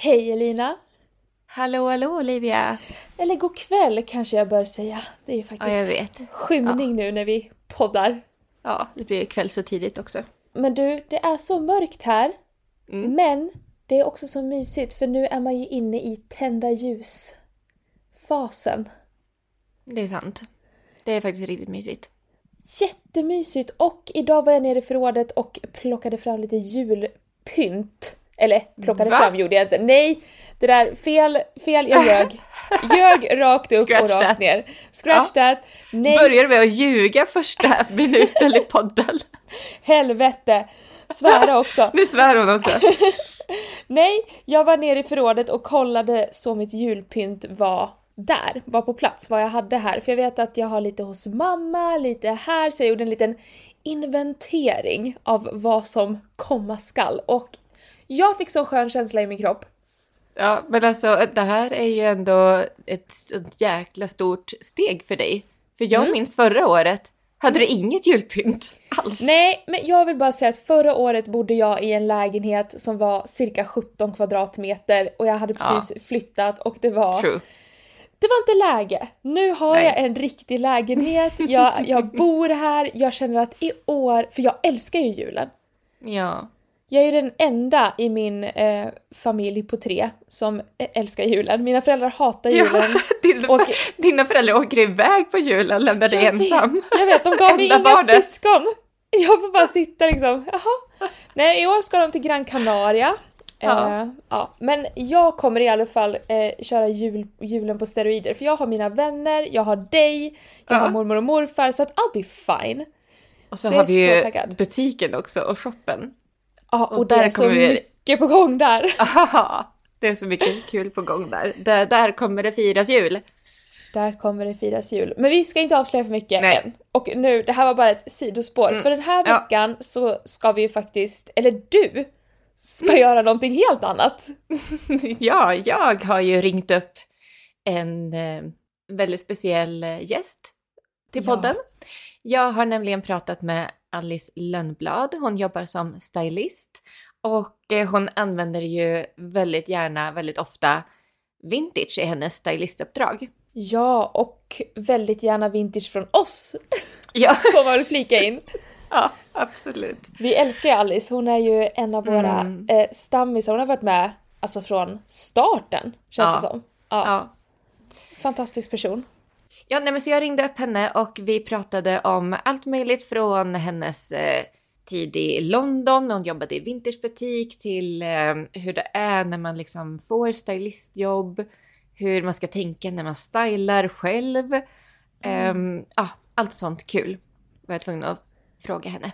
Hej Elina! Hallå, hallå Olivia! Eller god kväll kanske jag bör säga. Det är ju faktiskt Ja, skymning nu när vi poddar. Ja, det blir kväll så tidigt också. Men du, det är så mörkt här. Mm. Men det är också så mysigt för nu är man ju inne i tända ljus-fasen. Det är sant. Det är faktiskt riktigt mysigt. Jättemysigt! Och idag var jag nere i förrådet och plockade fram lite julpynt. Eller plockade Va? fram gjorde jag inte. Nej! Det där, fel, fel, jag ljög. Ljög rakt upp Scratch och rakt that. ner. Scratch that. Nej, Börjar du med att ljuga första minuten i podden? helvete! Svära också. Nu svär hon också. Nej, jag var nere i förrådet och kollade så mitt julpynt var där, var på plats, vad jag hade här. För jag vet att jag har lite hos mamma, lite här, så jag gjorde en liten inventering av vad som komma skall. Och jag fick så skön känsla i min kropp. Ja, men alltså det här är ju ändå ett sånt jäkla stort steg för dig. För jag Mm. minns förra året, hade du inget julpynt alls? Nej, men jag vill bara säga att förra året bodde jag i en lägenhet som var cirka 17 kvadratmeter och jag hade precis flyttat och det var True. Det var inte läge. Nu har Nej. jag en riktig lägenhet, jag, jag bor här, jag känner att i år, för jag älskar ju julen. Ja. Jag är ju den enda i min eh, familj på tre som älskar julen. Mina föräldrar hatar ja julen. dina, Och- dina föräldrar åker iväg på julen, lämnar dig ensam. Vet, jag vet, de gav mig inga barnet. syskon. Jag får bara sitta liksom, jaha. Nej, i år ska de till Gran Canaria. Ja. Eh, ja. Men jag kommer i alla fall eh, köra jul, julen på steroider för jag har mina vänner, jag har dig, jag Ja. har mormor och morfar så att I'll be fine. Och så, Så har vi ju butiken också och shoppen. Ja, och, Och det där är så vi- mycket på gång där. Aha, det är så mycket kul på gång där. där. Där kommer det firas jul. Där kommer det firas jul. Men vi ska inte avslöja för mycket Nej. än. Och nu, det här var bara ett sidospår. Mm. För den här Ja. veckan så ska vi ju faktiskt, eller du, ska göra någonting helt annat. Ja, jag har ju ringt upp en eh, väldigt speciell eh, gäst till Ja. podden. Jag har nämligen pratat med Alice Lönnblad. Hon jobbar som stylist och eh, hon använder ju väldigt gärna, väldigt ofta vintage i hennes stylistuppdrag. Ja, och väldigt gärna vintage från oss, Ja, får man väl flika in. ja absolut. Vi älskar ju Alice, hon är ju en av våra Mm. eh, stammisar. Hon har varit med alltså från starten, känns Ja. det som. Ja, Ja. Fantastisk person. Ja, nej, men så jag ringde upp henne och vi pratade om allt möjligt från hennes eh, tid i London när hon jobbade i vintagebutik till eh, hur det är när man liksom får stylistjobb, hur man ska tänka när man stylar själv. Ehm, ja, allt sånt kul var jag tvungen att fråga henne.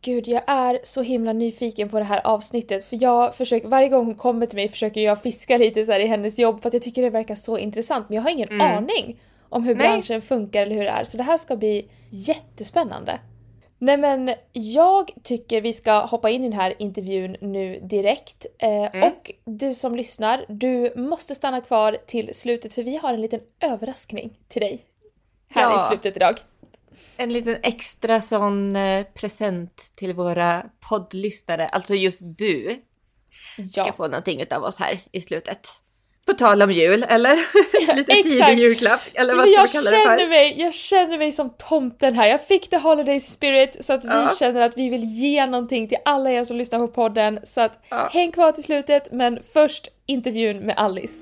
Gud, jag är så himla nyfiken på det här avsnittet för jag försöker, varje gång hon kommer till mig försöker jag fiska lite så i hennes jobb för att jag tycker det verkar så intressant men jag har ingen Mm. aning om hur Nej. branschen funkar eller hur det är så det här ska bli jättespännande. Nej men jag tycker vi ska hoppa in i den här intervjun nu direkt. Eh, Mm. Och du som lyssnar, du måste stanna kvar till slutet för vi har en liten överraskning till dig. Här Ja. i slutet idag. En liten extra sån eh, present till våra poddlyssnare, alltså just du. ska Ja. få någonting av oss här i slutet. På tal om jul, eller? Lite exakt. tidig julklapp, eller vad ska jag vi kalla det känner för? mig, jag känner mig som tomten här. Jag fick the holiday spirit så att vi Ja. känner att vi vill ge någonting till alla er som lyssnar på podden. Så att Ja. häng kvar till slutet men först intervjun med Alice.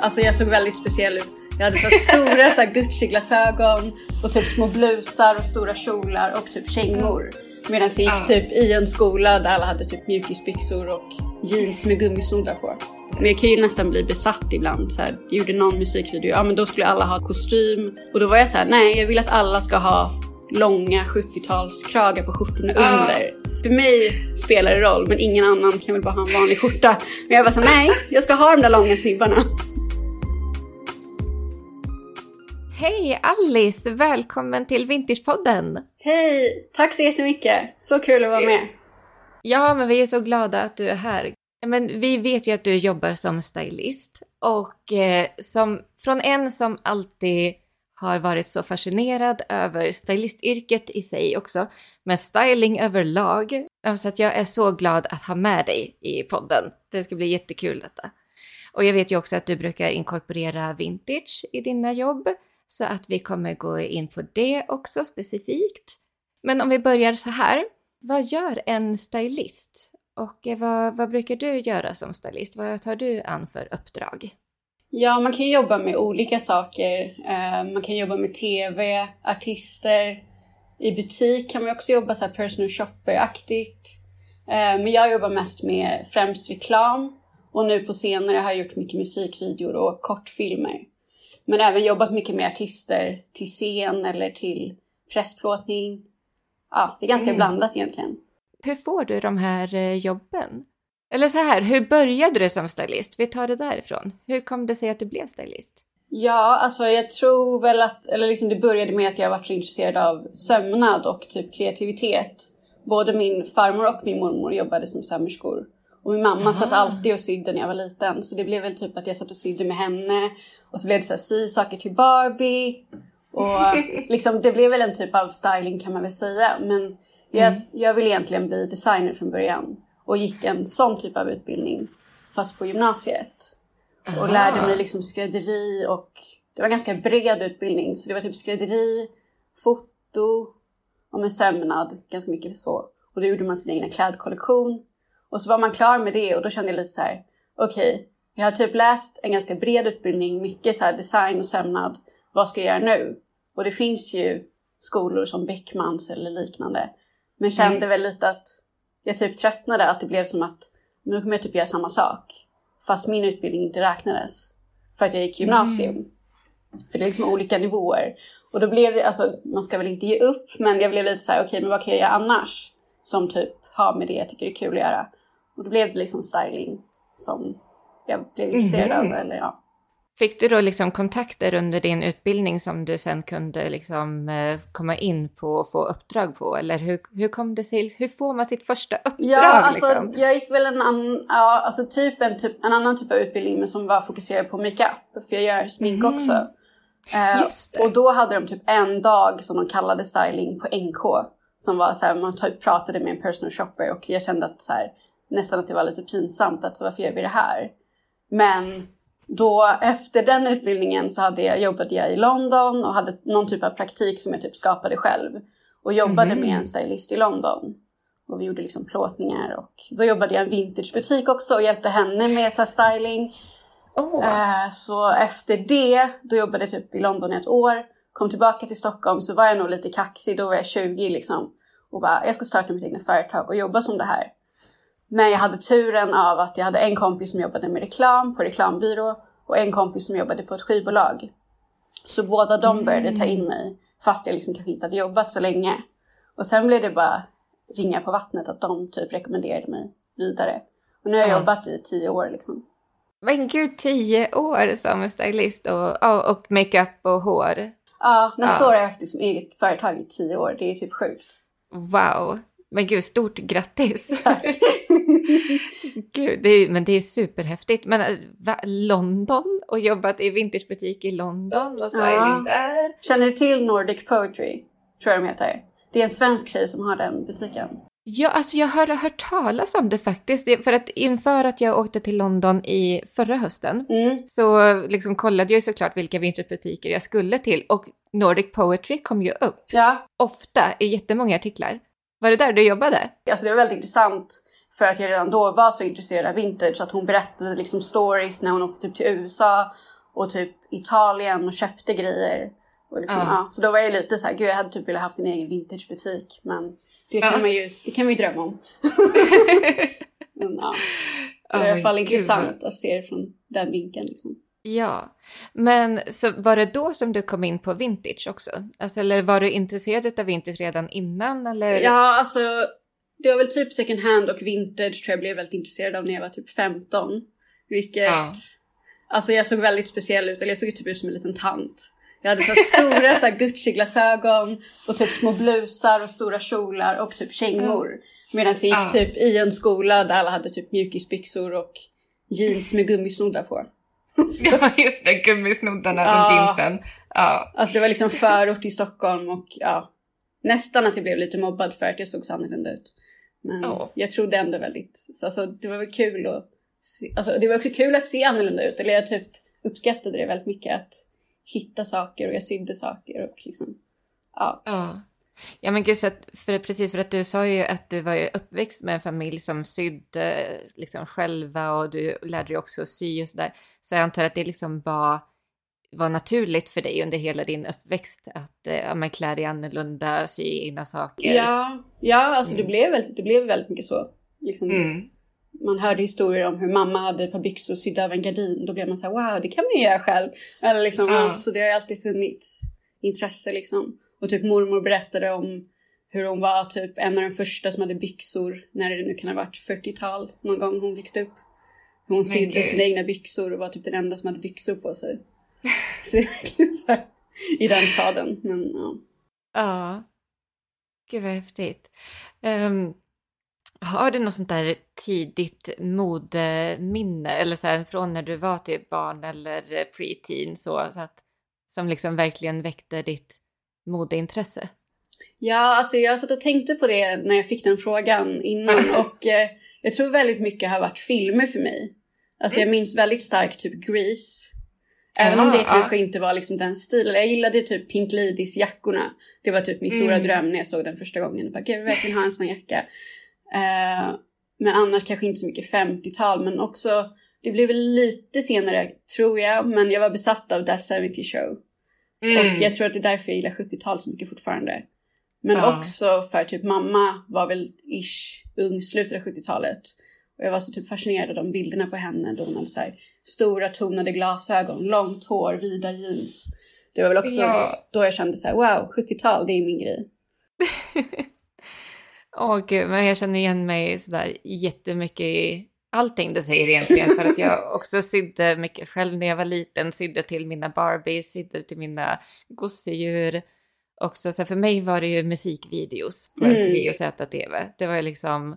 Alltså jag såg väldigt speciell ut. Jag hade så stora så Gucci-glasögon och typ små blusar och stora kjolar och typ kängor. Medan jag gick typ i en skola där alla hade typ mjukisbyxor och jeans med gummisnoddar på. Men jag kan ju nästan bli besatt ibland. Så här, jag gjorde någon musikvideo, ja men då skulle alla ha kostym. Och då var jag så här, nej jag vill att alla ska ha långa 70-talskragar på skjortorna under. För mig spelar det roll men ingen annan kan väl bara ha en vanlig skjorta. Men jag var så här, nej jag ska ha de där långa snibbarna. Hej Alice, välkommen till Vintagepodden! Hej! Tack så jättemycket. Så kul att vara med. Ja, men vi är så glada att du är här. Men vi vet ju att du jobbar som stylist och eh, som, från en som alltid har varit så fascinerad över stylistyrket i sig också, men styling överlag. Så att jag är så glad att ha med dig i podden. Det ska bli jättekul detta. Och jag vet ju också att du brukar inkorporera vintage i dina jobb, så att vi kommer gå in på det också specifikt. Men om vi börjar så här. Vad gör en stylist? Och eh, vad, vad brukar du göra som stylist? Vad tar du an för uppdrag? Ja, man kan jobba med olika saker. Eh, man kan jobba med tv, artister. I butik kan man också jobba så här personal shopper-aktigt. Eh, men jag jobbar mest med främst reklam. Och nu på senare har jag gjort mycket musikvideor och kortfilmer. Men även jobbat mycket med artister till scen eller till pressplåtning. Ja, det är ganska mm. blandat egentligen. Hur får du de här eh, jobben? Eller så här, hur började du som stylist? Vi tar det därifrån. Hur kom det sig att du blev stylist? Ja, alltså jag tror väl att, eller liksom det började med att jag varit så intresserad av sömnad och typ kreativitet. Både min farmor och min mormor jobbade som sömmerskor. Och min mamma Aha. satt alltid och sydde när jag var liten. Så det blev väl typ att jag satt och sydde med henne. Och så blev det så här, sy saker till Barbie. Och liksom, det blev väl en typ av styling kan man väl säga. Men jag, mm. jag ville egentligen bli designer från början och gick en sån typ av utbildning fast på gymnasiet. Aha. Och lärde mig liksom skrädderi och det var en ganska bred utbildning så det var typ skrädderi, foto och med sömnad, ganska mycket så. Och då gjorde man sin egna klädkollektion. Och så var man klar med det och då kände jag lite så här: okej, okay, jag har typ läst en ganska bred utbildning, mycket så design och sömnad. Vad ska jag göra nu? Och det finns ju skolor som Beckmans eller liknande. Men kände mm. väl lite att jag typ tröttnade att det blev som att nu kommer jag typ göra samma sak. Fast min utbildning inte räknades. För att jag gick gymnasium. Mm. För det är liksom olika nivåer. Och då blev det, alltså man ska väl inte ge upp, men jag blev lite så här: okej okay, men vad kan jag göra annars? Som typ har med det jag tycker är kul att göra. Och då blev det liksom styling som jag blev intresserad mm. av. Eller, ja. Fick du då liksom kontakter under din utbildning som du sen kunde liksom eh, komma in på och få uppdrag på? Eller hur, hur kom det sig? Hur får man sitt första uppdrag? Ja, alltså liksom? jag gick väl en annan, ja, alltså typ en, typ, en annan typ av utbildning men som var fokuserad på makeup. För jag gör smink mm. också. Eh, och då hade de typ en dag som de kallade styling på NK. Som var så här, man typ pratade med en personal shopper och jag kände att så här, nästan att det var lite pinsamt att varför gör vi det här? Men då efter den utbildningen så hade jag, jobbade jag i London och hade någon typ av praktik som jag typ skapade själv. Och jobbade mm. med en stylist i London. Och vi gjorde liksom plåtningar och då jobbade jag i en vintagebutik också och hjälpte henne med så styling. Oh. Så efter det, då jobbade jag typ i London i ett år. Kom tillbaka till Stockholm så var jag nog lite kaxig, då var jag 20 liksom. Och bara, jag ska starta mitt egna företag och jobba som det här. Men jag hade turen av att jag hade en kompis som jobbade med reklam på reklambyrå och en kompis som jobbade på ett skivbolag. Så båda de började ta in mig fast jag liksom kanske inte hade jobbat så länge. Och sen blev det bara ringa på vattnet att de typ rekommenderade mig vidare. Och nu har jag ja. jobbat i tio år liksom. Men gud, tio år som stylist och, och makeup och hår. Ja, nästa ja. år har jag haft liksom eget företag i tio år. Det är typ sjukt. Wow. Men gud, stort grattis! gud, det är, men det är superhäftigt. Men äh, va, London och jobbat i vintagebutik i London och styling ja. där. Känner du till Nordic Poetry? Tror jag de heter. Det är en svensk tjej som har den butiken. Ja, alltså jag har hört talas om det faktiskt. För att inför att jag åkte till London i förra hösten mm. så liksom kollade jag såklart vilka vintagebutiker jag skulle till och Nordic Poetry kom ju upp. Ja. Ofta i jättemånga artiklar. Var det där du jobbade? Alltså det var väldigt intressant för att jag redan då var så intresserad av vintage att hon berättade liksom stories när hon åkte typ till USA och typ Italien och köpte grejer. Och liksom, ja. Ja, så då var jag lite så här, gud jag hade typ velat haft en egen vintagebutik men det kan, ja. man ju, det kan ju drömma om. men, ja. Det är oh, i alla fall intressant att se det från den vinkeln. Liksom. Ja, men så var det då som du kom in på vintage också? Alltså, eller var du intresserad av vintage redan innan? Eller? Ja, alltså det var väl typ second hand och vintage tror jag blev väldigt intresserad av när jag var typ 15. Vilket, ja. alltså jag såg väldigt speciell ut, eller jag såg typ ut som en liten tant. Jag hade så stora så Gucci-glasögon och typ små blusar och stora kjolar och typ kängor. Mm. Medan jag gick typ i en skola där alla hade typ mjukisbyxor och jeans med gummisnoddar på. Ja, just det. Gummisnoddarna Ja. och jeansen. Ja. Alltså det var liksom förort i Stockholm och ja, nästan att jag blev lite mobbad för att jag såg så annorlunda ut. Men Ja. jag trodde ändå väldigt, så alltså det var väl kul att se, alltså det var också kul att se annorlunda ut. Eller jag typ uppskattade det väldigt mycket att hitta saker och jag sydde saker och liksom, ja. Ja. Ja men gud, så att, för, precis för att du sa ju att du var ju uppväxt med en familj som sydde liksom själva och du lärde dig också att sy och sådär. Så jag antar att det liksom var, var naturligt för dig under hela din uppväxt att eh, ja, men klä dig annorlunda, sy egna saker. Ja, ja alltså Mm. det, blev väldigt, det blev väldigt mycket så. Liksom, Mm. Man hörde historier om hur mamma hade ett par byxor sydda över en gardin. Då blev man så här, wow, det kan man ju göra själv. Eller liksom, Ja. Så det har alltid funnits intresse liksom. Och typ mormor berättade om hur hon var typ en av de första som hade byxor när det nu kan ha varit 40-tal någon gång hon växte upp. Hon sydde sina egna byxor och var typ den enda som hade byxor på sig. så det är verkligen så här, i den staden. Men ja. Ja. Gud vad häftigt. Ehm, har du något sånt där tidigt modeminne eller så här, från när du var typ barn eller preteen så, så att, som liksom verkligen väckte ditt modeintresse? Ja, alltså jag satt och tänkte på det när jag fick den frågan innan och eh, jag tror väldigt mycket har varit filmer för mig. Alltså jag minns väldigt starkt typ Grease. Även om det kanske inte var liksom den stilen. Jag gillade typ Pink Ladies jackorna. Det var typ min stora Mm. dröm när jag såg den första gången. Jag bara, Gud, jag vill verkligen ha en sån jacka. Eh, men annars kanske inte så mycket 50-tal, men också det blev väl lite senare tror jag, men jag var besatt av That 70 Show. Mm. Och jag tror att det är därför jag gillar 70-tal så mycket fortfarande. Men Ja. också för typ mamma var väl ish ung, slutet av 70-talet. Och jag var så typ fascinerad av de bilderna på henne då hon hade så här stora tonade glasögon, långt hår, vida jeans. Det var väl också Ja. då jag kände så här: wow, 70-tal, det är min grej. Åh gud, men jag känner igen mig sådär jättemycket i allting du säger egentligen. För att jag också sydde mycket själv när jag var liten. Sydde till mina Barbies, sydde till mina gosedjur. Också, så för mig var det ju musikvideos på Mm. MTV och ZTV. Det var ju liksom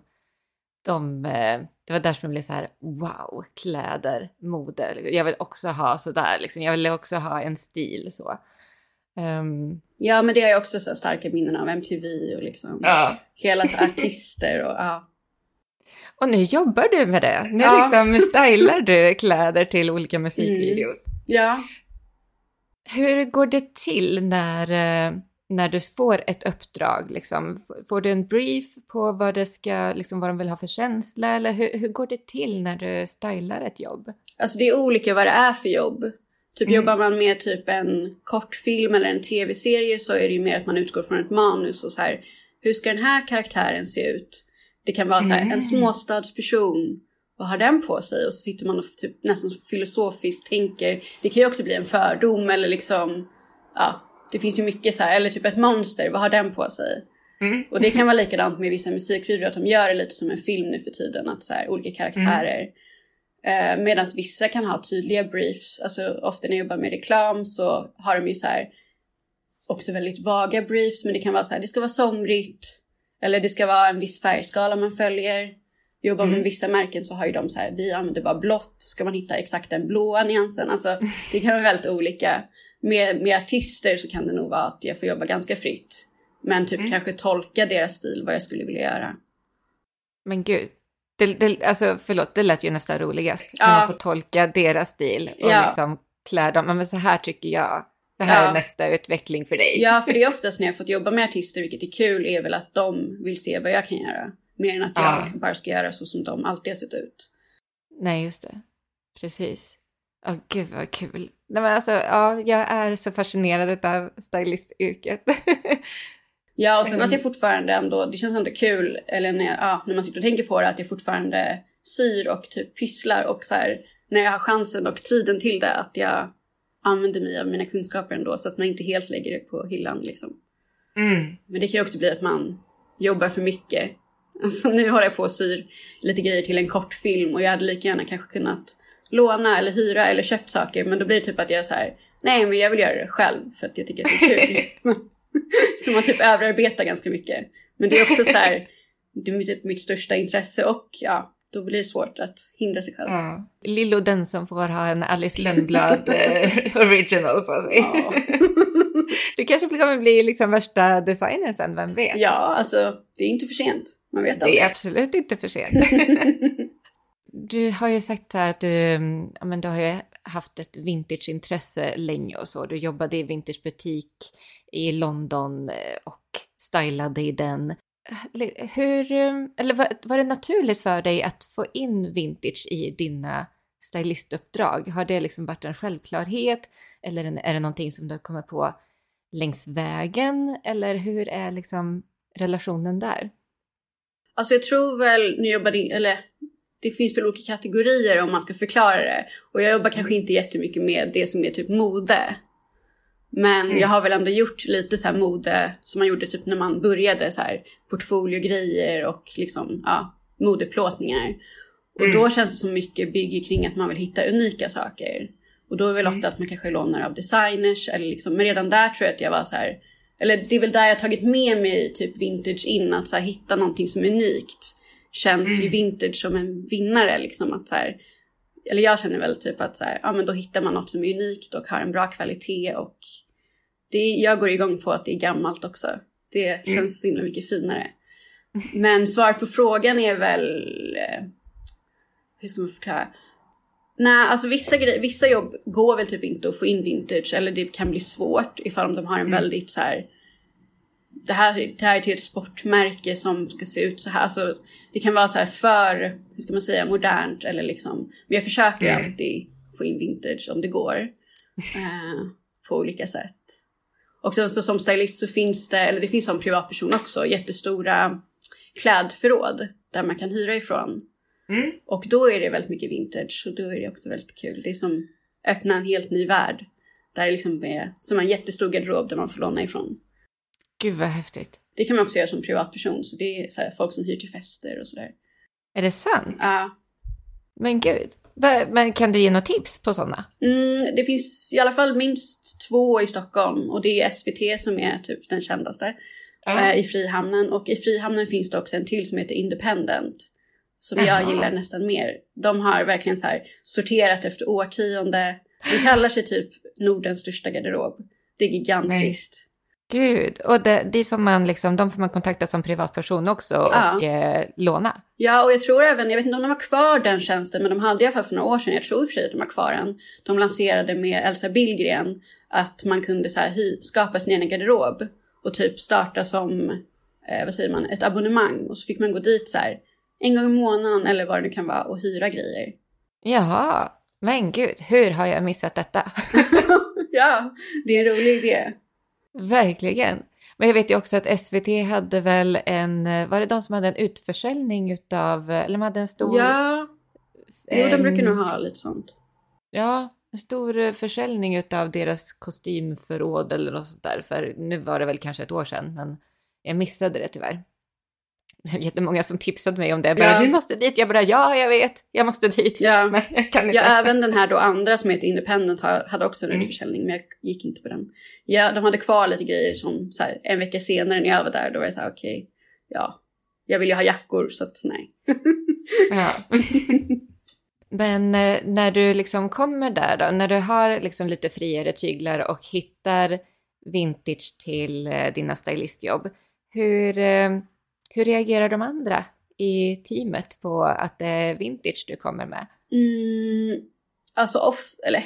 de, eh, det var där som jag blev så här, wow, kläder, mode. Jag vill också ha sådär, liksom. jag vill också ha en stil så. Ehm, Ja, men det har jag också så starka minnen av MTV och liksom ja. hela så artister och ja. Och nu jobbar du med det. Nu Ja. liksom stylar du kläder till olika musikvideos. Ja, Hur går det till när, eh, när du får ett uppdrag? Liksom? Får du en brief på vad, det ska, liksom, vad de vill ha för känsla? Eller hur, hur går det till när du stylar ett jobb? Alltså det är olika vad det är för jobb. Typ Mm. jobbar man med typ en kortfilm eller en tv-serie så är det ju mer att man utgår från ett manus och så här. Hur ska den här karaktären se ut? Det kan vara så här, Mm. en småstadsperson. Vad har den på sig? Och så sitter man och typ nästan filosofiskt tänker. Det kan ju också bli en fördom eller liksom, ja, det finns ju mycket så här. Eller typ ett monster, vad har den på sig? Mm. Och det kan vara likadant med vissa musikvideor, att de gör det lite som en film nu för tiden, att så här, olika karaktärer. Eh, Medan vissa kan ha tydliga briefs, alltså ofta när jag jobbar med reklam så har de ju så här också väldigt vaga briefs, men det kan vara så här, det ska vara somrigt, eller det ska vara en viss färgskala man följer. Jobbar Mm. med vissa märken så har ju de så här, vi använder bara blått, ska man hitta exakt den blåa nyansen, alltså det kan vara väldigt olika. Med, med artister så kan det nog vara att jag får jobba ganska fritt. Men typ Mm. kanske tolka deras stil, vad jag skulle vilja göra. Men gud, det, det, alltså, förlåt, det lät ju nästan roligast. När Ja. man får tolka deras stil och Ja. liksom klä dem. Men så här tycker jag. Det här Ja. är nästa utveckling för dig. Ja, för det är oftast när jag fått jobba med artister, vilket är kul, är väl att de vill se vad jag kan göra. Mer än att jag Ja. bara ska göra så som de alltid har sett ut. Nej, just det. Precis. Åh, gud vad kul. Nej, men alltså, ja, jag är så fascinerad av stylistyrket. Ja, och sen att jag fortfarande ändå, det känns ändå kul, eller när, jag, ja, när man sitter och tänker på det, att jag fortfarande syr och typ pysslar och så här, när jag har chansen och tiden till det, att jag använder mig av mina kunskaper ändå, så att man inte helt lägger det på hyllan liksom. Mm. Men det kan ju också bli att man jobbar för mycket. Alltså nu håller jag på och syr lite grejer till en kortfilm och jag hade lika gärna kanske kunnat låna eller hyra eller köpt saker. Men då blir det typ att jag är så här, nej men jag vill göra det själv för att jag tycker att det är kul. så man typ överarbetar ganska mycket. Men det är också så här, det är typ mitt största intresse och ja, då blir det svårt att hindra sig själv. Ja. Lillo den som får ha en Alice Lönnblad eh, original på sig. Ja. Du kanske kommer bli liksom värsta designern sen, vem vet? ja, alltså det är inte för sent. Man vet Det aldrig. är absolut inte för sent. Du har ju sagt här att du, mm, ja, men du har ju haft ett vintageintresse länge och så. Du jobbade i vintagebutik i London eh, och stylade i den. Hur, mm, eller var, var det naturligt för dig att få in vintage i dina stylistuppdrag? Har det liksom varit en självklarhet eller är det någonting som du har kommit på längs vägen? Eller hur är liksom relationen där? Alltså jag tror väl, nu jobbar eller det finns väl olika kategorier om man ska förklara det. Och jag jobbar kanske inte jättemycket med det som är typ mode. Men Mm. jag har väl ändå gjort lite så här mode som man gjorde typ när man började så här portfoliogrejer och liksom ja, modeplåtningar. Och Mm. då känns det som mycket bygger kring att man vill hitta unika saker. Och då är väl Mm. ofta att man kanske lånar av designers eller liksom, men redan där tror jag att jag var så här, eller det är väl där jag tagit med mig typ vintage in, att så här, hitta någonting som är unikt. Känns ju vintage som en vinnare liksom att så här, eller jag känner väl typ att så här, ja men då hittar man något som är unikt och har en bra kvalitet och det, jag går igång på att det är gammalt också. Det känns Mm. så himla mycket finare. Men svar på frågan är väl, eh, hur ska man förklara? Nej, alltså vissa, grej, vissa jobb går väl typ inte att få in vintage eller det kan bli svårt ifall de har en Mm. väldigt så här. Det här, det här är till ett sportmärke som ska se ut så här. Alltså, det kan vara så här för, hur ska man säga, modernt eller liksom. Men jag försöker Mm. alltid få in vintage om det går. Eh, på olika sätt. Och sen så som stylist så finns det, eller det finns som privatperson också, jättestora klädförråd där man kan hyra ifrån. Mm. Och då är det väldigt mycket vintage och då är det också väldigt kul. Det är som öppna en helt ny värld. Där det liksom är som en jättestor garderob där man får låna ifrån. Gud vad häftigt. Det kan man också göra som privatperson, så det är så folk som hyr till fester och sådär. Är det sant? Ja. Men gud. Men kan du ge något tips på sådana? Mm, det finns i alla fall minst två i Stockholm och det är SVT som är typ den kändaste. eh, I Frihamnen och i Frihamnen finns det också en till som heter Independent. Som jag Jaha. gillar nästan mer. De har verkligen så här sorterat efter årtionde. De kallar sig typ Nordens största garderob. Det är gigantiskt. Gud, och det, dit får man liksom, de får man kontakta som privatperson också och Ja. eh, låna. Ja, och jag tror även, jag vet inte om de har kvar den tjänsten, men de hade i alla fall för några år sedan, jag tror i och för sig att de har kvar den. De lanserade med Elsa Billgren att man kunde så här skapa sin egen garderob och typ starta som, eh, vad säger man, ett abonnemang. Och så fick man gå dit så här en gång i månaden eller vad det nu kan vara och hyra grejer. Jaha, men gud, hur har jag missat detta? ja, det är en rolig idé. Verkligen. Men jag vet ju också att SVT hade väl en, eh, var det de som hade en utförsäljning utav, eller de hade en stor... Ja, jo de brukar nog ha lite sånt. Ja, en stor eh, försäljning utav deras kostymförråd eller något sånt där. För nu var det väl kanske ett år sedan, men jag missade det tyvärr. Jättemånga som tipsade mig om det. Bara, Ja. du måste dit. Jag bara, ja, jag vet. Jag måste dit. Ja. Men jag kan inte. Ja, även den här då andra som heter Independent hade också en Mm. utförsäljning, men jag gick inte på den. Ja, de hade kvar lite grejer som så här, en vecka senare när jag var där, då var jag så här, okej, ja, jag vill ju ha jackor så att nej. Ja. Men eh, när du liksom kommer där då, när du har liksom lite friare tyglar och hittar vintage till eh, dina stylistjobb, hur, eh, hur reagerar de andra i teamet på att det är vintage du kommer med? Mm, alltså off, eller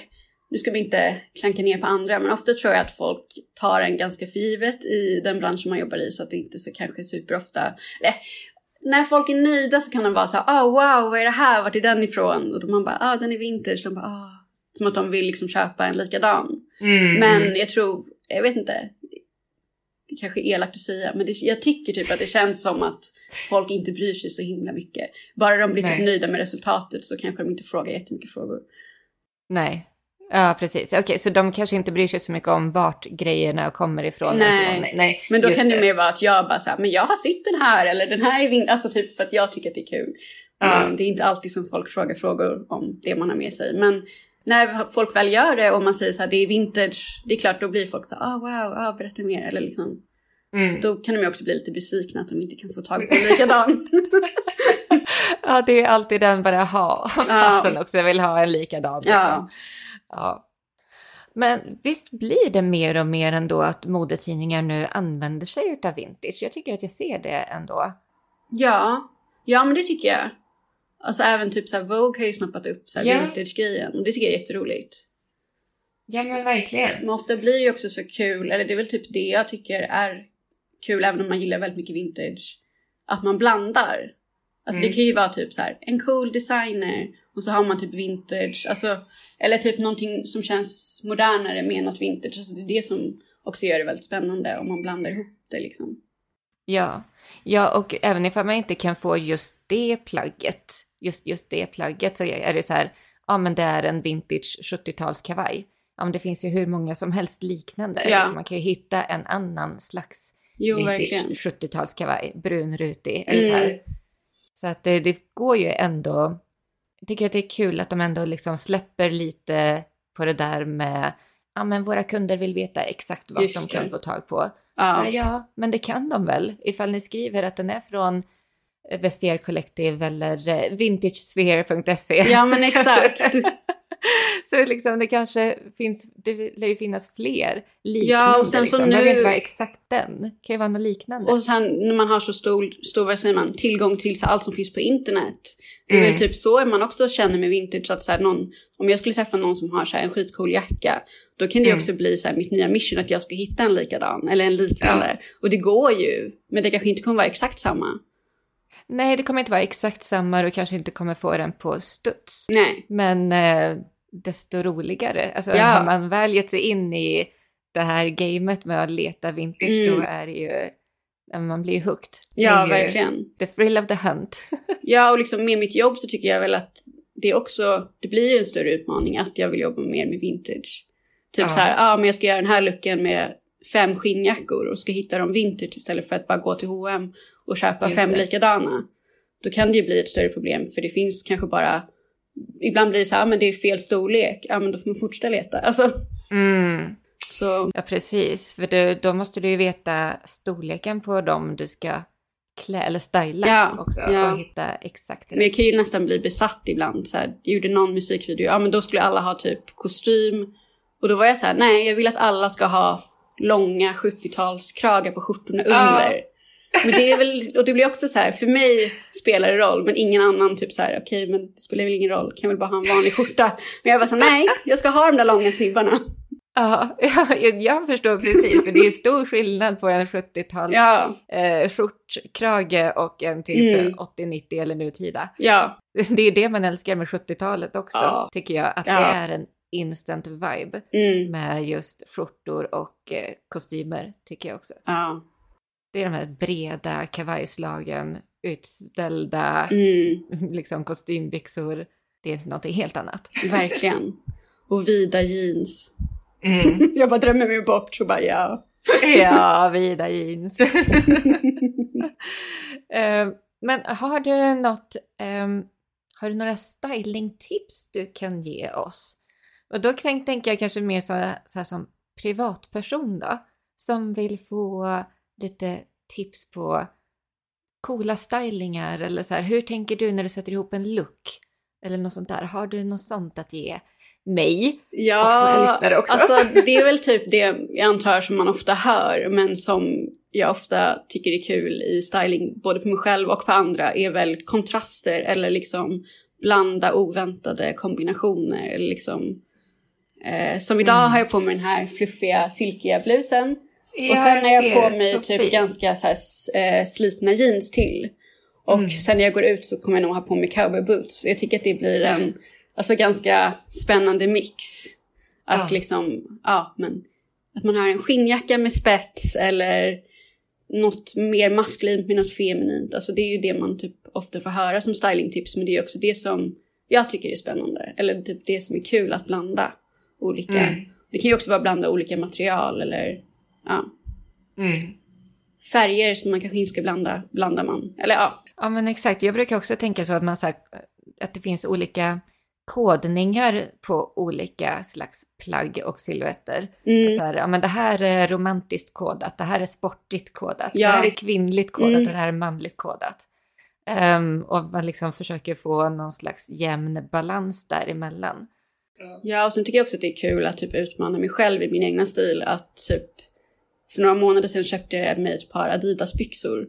nu ska vi inte klanka ner på andra, men ofta tror jag att folk tar en ganska för givet i den branschen man jobbar i så att det inte så kanske superofta, eller när folk är nöjda så kan de vara så här, oh, wow, vad är det här, vart är den ifrån? Och då man bara, ah, den är vintage, de bara, ah. Som att de vill liksom köpa en likadan. Men jag tror, jag vet inte, det kanske är elakt att säga, men det, jag tycker typ att det känns som att folk inte bryr sig så himla mycket. Bara de blir typ nöjda med resultatet så kanske de inte frågar jättemycket frågor. Nej. Ja, precis. Okej, så de kanske inte bryr sig så mycket om vart grejerna kommer ifrån. Nej. Nej, nej. Men då kan det mer vara att jag bara såhär, men jag har sytt den här eller den här är vin... Alltså typ för att jag tycker att det är kul. Ja. Det är inte alltid som folk frågar frågor om det man har med sig. Men när folk väl gör det och man säger så här, det är vintage, det är klart då blir folk så här, ah wow, ah, berätta mer. Eller liksom, Mm. Då kan de ju också bli lite besvikna att de inte kan få tag på en likadan. Ja, det är alltid den bara, ha, fasen också, jag vill ha en likadan. Liksom. Ja. Ja. Men visst blir det mer och mer ändå att modetidningar nu använder sig av vintage? Jag tycker att jag ser det ändå. ja, ja men det tycker jag. Alltså även typ så här Vogue har ju snappat upp så här Ja. vintage-grejen och det tycker jag är jätteroligt. Ja men verkligen. Men ofta blir det ju också så kul, eller det är väl typ det jag tycker är kul även om man gillar väldigt mycket vintage. Att man blandar. Alltså Mm. det kan ju vara typ så här en cool designer och så har man typ vintage. Alltså, eller typ någonting som känns modernare med något vintage. Alltså det är det som också gör det väldigt spännande om man blandar ihop det liksom. Ja. ja, och även ifall man inte kan få just det plagget, just, just det plagget så är det så här, ja men det är en vintage 70-talskavaj. Ja men det finns ju hur många som helst liknande. Ja. Så man kan ju hitta en annan slags Jo, vintage verkligen. 70-talskavaj, brunrutig eller så här. Mm. Så att det, det går ju ändå, jag tycker att det är kul att de ändå liksom släpper lite på det där med, ja men våra kunder vill veta exakt vad Just de kan det. få tag på. Ja. Ja. ja, men det kan de väl ifall ni skriver att den är från Vestiaire Collective eller eh, vintagesphere.se. Ja, men exakt. så liksom det kanske finns, det lär ju finnas fler liknande. Ja, och sen så liksom. Det behöver nu- inte vara exakt den, det kan ju vara något liknande. Och sen när man har så stor, stor vad säger man, tillgång till så allt som finns på internet. Det är Mm. väl typ så man också känner med vintage. Att så här, någon, om jag skulle träffa någon som har så här, en skitcool jacka. Då kan det Mm. också bli så här, mitt nya mission att jag ska hitta en likadan. Eller en liknande. Och det går ju. Men det kanske inte kommer vara exakt samma. Nej, det kommer inte vara exakt samma och kanske inte kommer få den på studs. Nej. Men eh, desto roligare. Alltså Ja. har man väl gett sig in i det här gamet med att leta vintage Mm. då är det ju, man blir hooked. Ja, verkligen. The thrill of the hunt. Ja, och liksom med mitt jobb så tycker jag väl att det också, det blir ju en större utmaning att jag vill jobba mer med vintage. Typ Ja. så här, ja ah, men jag ska göra den här looken med fem skinnjackor och ska hitta dem vintage istället för att bara gå till H&M och köpa Just fem det. likadana. Då kan det ju bli ett större problem för det finns kanske bara, ibland blir det så här, ah, men det är fel storlek, ja men då får man fortsätta leta. Alltså, Mm. så Ja, precis. För du, då måste du ju veta storleken på dem du ska klä eller styla Ja, också ja. och hitta exakt Men jag kan ju nästan bli besatt ibland. Så här, jag gjorde någon musikvideo, ja men då skulle alla ha typ kostym. Och då var jag så här, nej jag vill att alla ska ha långa 70-talskragar på skjortorna Ja. under. Men det är väl, och det blir också så här, för mig spelar det roll, men ingen annan typ så här, okej men det spelar väl ingen roll, kan väl bara ha en vanlig skjorta. Men jag var så här, nej, jag ska ha de där långa snibbarna. Ja, ja, jag- jag förstår precis, för det är stor skillnad på en 70-tals Ja, eh, skjortkrage och en typ Mm. 80-90 eller nutida. ja, Det är det man älskar med 70-talet också, Ja. tycker jag. Att det är en instant vibe mm, med just skjortor och eh, kostymer, tycker jag också. ja, Det är de här breda kavajslagen, utställda mm, liksom kostymbyxor. Det är någonting helt annat. verkligen. Och vida jeans. Mm. Jag bara drömmer mig bort så bara ja. Ja, vida jeans. Eh, Men har du något, ehm, har du några stylingtips du kan ge oss? Och då tänk, tänker jag kanske mer så, så här som privatperson då, som vill få lite tips på coola stylingar eller så här, hur tänker du när du sätter ihop en look? Eller något sånt där. Har du något sånt att ge mig? Ja, Och våra lyssnare också. alltså det är väl typ det jag antar som man ofta hör, men som jag ofta tycker är kul i styling, både på mig själv och på andra, är väl kontraster eller liksom blanda oväntade kombinationer. Liksom, eh, som idag Mm. har jag på mig den här fluffiga silkiga blusen. Och sen har jag på mig typ ganska så här, eh, slitna jeans till. Och Mm. sen när jag går ut så kommer jag nog ha på mig cowboy boots. Jag tycker att det blir en alltså, ganska spännande mix. Att Ja. liksom, ja men, att man har en skinnjacka med spets eller något mer maskulint med något feminint. Alltså det är ju det man typ ofta får höra som stylingtips. Men det är också det som jag tycker är spännande. Eller typ det som är kul att blanda olika. Mm. Det kan ju också vara blanda olika material eller ja, Mm. färger som man kanske inte ska blanda, blandar man. Eller ja. Ja men exakt, jag brukar också tänka så att man så här, att det finns olika kodningar på olika slags plagg och silhuetter. Mm. Så här, ja, men det här är romantiskt kodat, det här är sportigt kodat, Ja. det här är kvinnligt kodat Mm. och det här är manligt kodat. Ehm, och man liksom försöker få någon slags jämn balans däremellan. Ja, och sen tycker jag också att det är kul att typ utmana mig själv i min egna stil. Att typ för några månader sedan köpte jag mig ett par Adidas-byxor.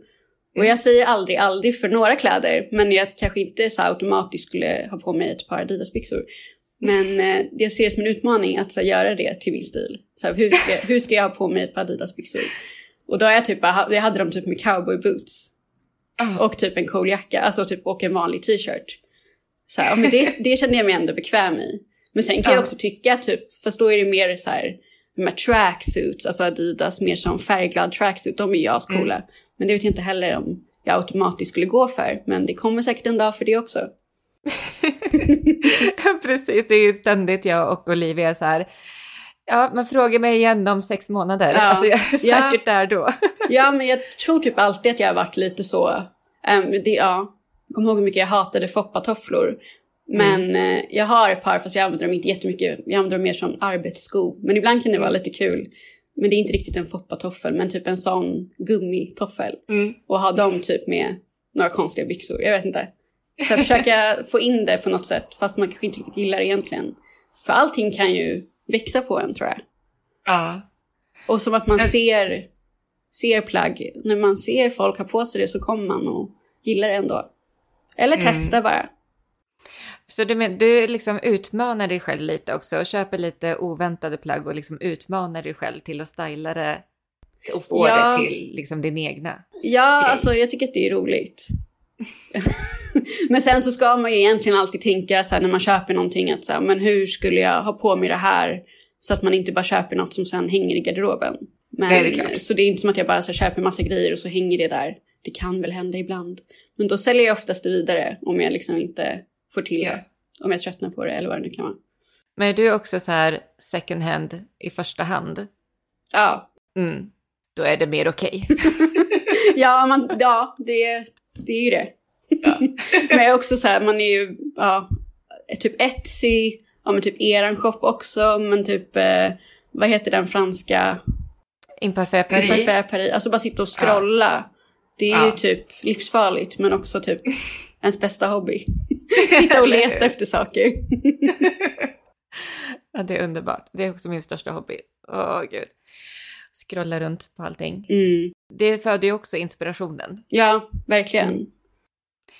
Och jag säger aldrig aldrig för några kläder, men jag kanske inte så automatiskt skulle ha på mig ett par Adidas-byxor. Men eh, jag ser det som en utmaning att så göra det till min stil. Så hur, ska hur ska jag ha på mig ett par Adidas-byxor? Och då har jag typ jag hade dem typ med cowboy boots. Och typ en cool jacka, alltså typ och en vanlig t-shirt. Så här, ja, men det, det kände jag mig ändå bekväm i. Men sen kan Ja. jag också tycka typ, fast då är det mer så här, här tracksuits, alltså Adidas mer som färgglad tracksuit, de är ju ascoola. Mm. Men det vet jag inte heller om jag automatiskt skulle gå för, men det kommer säkert en dag för det också. Precis, det är ju ständigt jag och Olivia så här. Ja, men fråga mig igen om sex månader. Ja. Alltså jag är Ja. säkert där då. Ja, men jag tror typ alltid att jag har varit lite så, ehm, det, ja, jag kommer ihåg hur mycket jag hatade foppatofflor. Men eh, jag har ett par, fast jag använder dem inte jättemycket. Jag använder dem mer som arbetssko. Men ibland kan det vara lite kul. Men det är inte riktigt en foppatoffel, men typ en sån gummitoffel. Och ha dem typ med några konstiga byxor. Jag vet inte. Så jag försöker få in det på något sätt, fast man kanske inte riktigt gillar det egentligen. För allting kan ju växa på en tror jag. Ja. Och som att man ser, ser plagg. När man ser folk ha på sig det så kommer man och gillar det ändå. Eller Mm. testa bara. Så du, men, du liksom utmanar dig själv lite också och köper lite oväntade plagg och liksom utmanar dig själv till att styla det och få Ja. det till liksom din egna. Ja, Grej. alltså jag tycker att det är roligt. men sen så ska man ju egentligen alltid tänka så här när man köper någonting att så här, men hur skulle jag ha på mig det här så att man inte bara köper något som sen hänger i garderoben. Men, Nej, det är klart. Så det är inte som att jag bara så här, köper massa grejer och så hänger det där. Det kan väl hända ibland. Men då säljer jag oftast det vidare om jag liksom inte får till Ja. det. Om jag tröttnar på det eller vad det nu kan vara. Men är du också så här second hand i första hand? Ja, Mm. Då är det mer okej. ja, man, ja det, det är ju det. men jag är också så här, man är ju, ja, typ Etsy, ja men typ eran shop också, men typ, eh, vad heter den franska? Imparfait Paris. Parfait Paris. Alltså bara sitta och scrolla. Det är ju Ja. typ livsfarligt, men också typ ens bästa hobby. Sitta och leta efter saker. Ja, det är underbart. Det är också min största hobby. Åh, gud. Scrolla runt på allting. Mm. Det föder ju också inspirationen. Ja, verkligen.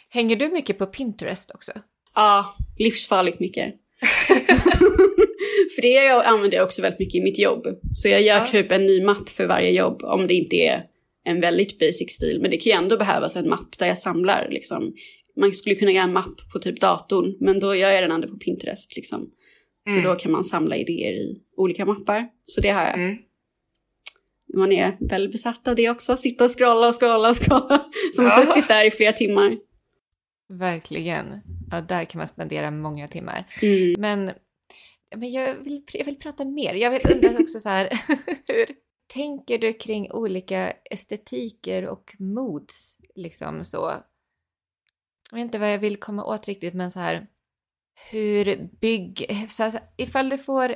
Hänger du mycket på Pinterest också? Ja, livsfarligt mycket. för det jag använder jag också väldigt mycket i mitt jobb. Så jag gör Ja. typ en ny mapp för varje jobb om det inte är en väldigt basic stil. Men det kan ju ändå behövas en mapp där jag samlar liksom. Man skulle kunna göra en mapp på typ datorn, men då gör jag den andra på Pinterest liksom. Mm. För då kan man samla idéer i olika mappar. Så det har jag. Mm. Man är väl besatt av det också. Sitta och scrolla och scrolla och scrolla. Som har Ja. suttit där i flera timmar. Verkligen. Ja, där kan man spendera många timmar. Mm. Men, men jag, vill, jag vill prata mer. Jag vill undra också så här, hur tänker du kring olika estetiker och moods? Liksom så. Jag vet inte vad jag vill komma åt riktigt, men så här, hur bygg... Så här, ifall, du får,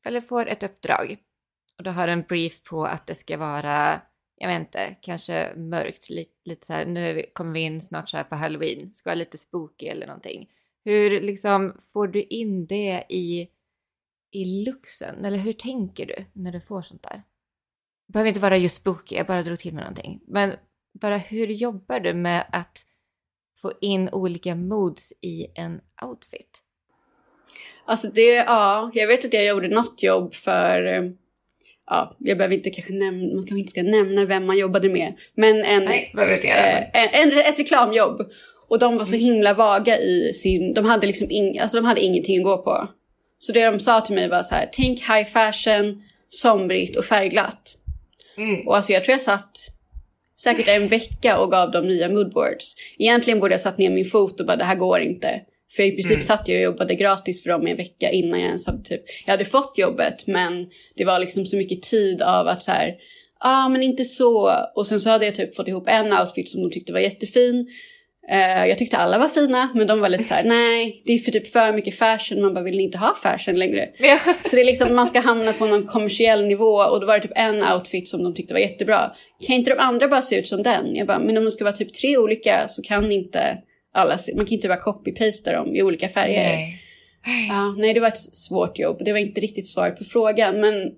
ifall du får ett uppdrag och du har en brief på att det ska vara, jag vet inte, kanske mörkt, lite, lite så här, nu kommer vi in snart så här på halloween, ska vara lite spooky eller någonting. Hur liksom får du in det i, i luxen? Eller hur tänker du när du får sånt där? Det behöver inte vara just spooky, jag bara drog till med någonting. Men bara hur jobbar du med att få in olika moods i en outfit? Alltså det, ja, jag vet att jag gjorde något jobb för, ja, jag behöver inte kanske nämna, man kanske inte ska nämna vem man jobbade med, men en, inte eh, en, en, ett reklamjobb. Och de var så himla vaga i sin, de hade liksom ing, alltså de hade ingenting att gå på. Så det de sa till mig var så här, tänk high fashion, somrigt och färgglatt. Mm. Och alltså jag tror jag satt säkert en vecka och gav dem nya moodboards. Egentligen borde jag satt ner min fot och bara det här går inte. För i princip Mm. satt jag och jobbade gratis för dem i en vecka innan jag ens hade typ, jag hade fått jobbet men det var liksom så mycket tid av att så här, ja ah, men inte så. Och sen så hade jag typ fått ihop en outfit som de tyckte var jättefin. Eh, jag tyckte alla var fina, men de var lite så här: nej, det är för typ för mycket fashion, man bara vill inte ha fashion längre. Ja. Så det är liksom, man ska hamna på någon kommersiell nivå och då var det typ en outfit som de tyckte var jättebra. Kan inte de andra bara se ut som den? Jag bara, men om det ska vara typ tre olika så kan inte alla se, man kan inte bara copy-pasta dem i olika färger. Nej. Ja, nej, det var ett svårt jobb. Det var inte riktigt svaret på frågan, men